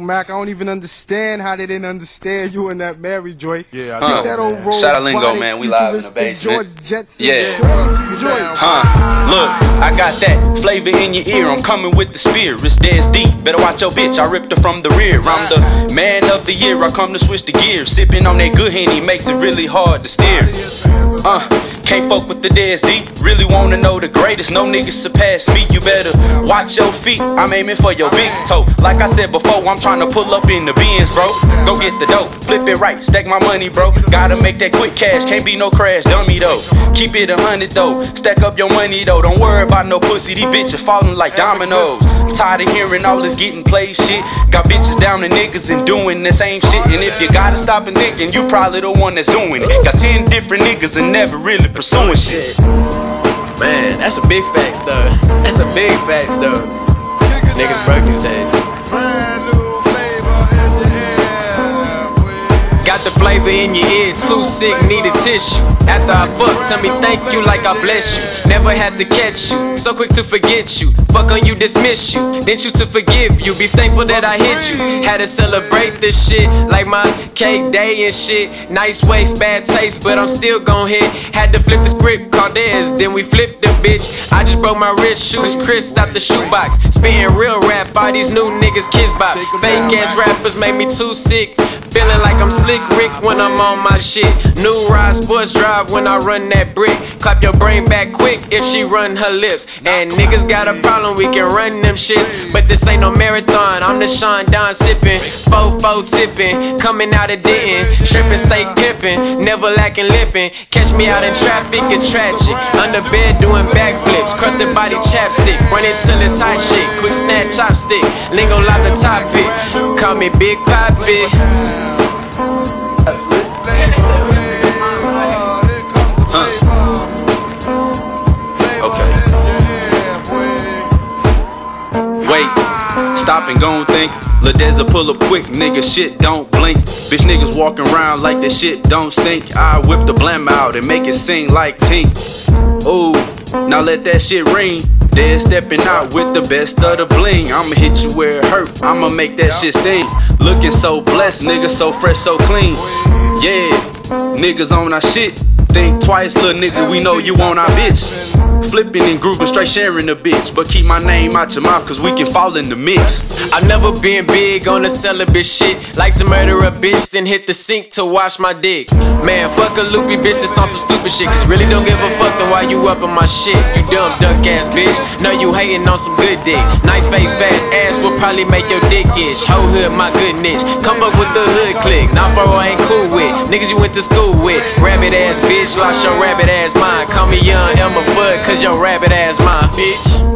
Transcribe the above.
Mac, I don't even understand how they didn't understand you in that Mary Joy. Yeah, I Think know, that old man. road Shout out Lingo, man. We live in the futuristic basement. George Jetson. Yeah. Crazy Huh? Look, I got that flavor in your ear. I'm coming with the spear. It's dead deep. Better watch your bitch. I ripped her from the rear. I'm the man of the year. I come to switch the gear. Sipping on that good henny makes it really hard to steer. Uh, can't fuck with the DSD. Really wanna know the greatest. No niggas surpass me. You better watch your feet. I'm aiming for your big toe. Like I said before, I'm trying to pull up in the bins, bro. Go get the dope. Flip it right. Stack my money, bro. Gotta make that quick cash. Can't be no crash dummy though. Keep it a hundred though. Stack up your money though. Don't worry about no pussy. These bitches falling like dominoes. Tired of hearing all this getting played shit. Got bitches down to niggas and doing the same shit. And if you gotta stop and thinking, you probably the one that's doing it. Got ten different niggas and never really pursuing shit. Man, that's a big facts though. That's a big facts though. Niggas broke these days. Flavor in your ear, too sick, need a tissue. After I fuck, tell me thank you like I bless you. Never had to catch you, so quick to forget you. Fuck on you, dismiss you. Then choose to forgive you. Be thankful that I hit you. Had to celebrate this shit like my cake day and shit. Nice waist, bad taste, but I'm still gon' hit. Had to flip the script, theirs, then we flipped the bitch. I just broke my wrist, shoes Chris out the shoebox. Spitting real rap, all these new niggas kiss bop. Fake ass rappers make me too sick. Feeling like I'm slick Rick when I'm on my shit. New ride sports drive when I run that brick. Clap your brain back quick if she run her lips. And niggas got a problem, we can run them shits. But this ain't no marathon. I'm the Sean Don sipping, fo tipping, coming out of Denton, shrimping, steak pimping, never lacking lipping. Catch me out in traffic, it's tragic. Under bed doing backflips, crusted body chapstick, running till it's hot shit. Quick snap chopstick, lingo like the topic. Call me Big Poppy. Stop and go and think. Ladeza pull up quick, nigga, shit don't blink. Bitch niggas walking around like that shit don't stink. I whip the blam out and make it sing like Tink. Ooh, now let that shit ring. Dead stepping out with the best of the bling. I'ma hit you where it hurt. I'ma make that shit sting. Looking so blessed, nigga, so fresh, so clean. Yeah, niggas on our shit. Think twice, little nigga, we know you on our bitch. Flipping and grooving, straight sharing the bitch. But keep my name out your mouth, cause we can fall in the mix. I've never been big on the celibate shit. Like to murder a bitch, then hit the sink to wash my dick. Man, fuck a loopy bitch that's on some stupid shit. Cause really don't give a fuck then why you up on my shit. You dumb duck ass bitch. Know you hating on some good dick. Nice face, fat ass will probably make your dick itch. Hoe hood, my good niche. Come fuck with the hood click. Not for I ain't cool with. Niggas you went to school with. Rabbit ass bitch, lost your rabbit ass mind. Call me young Elmer Cause your rabbit ass mine, bitch.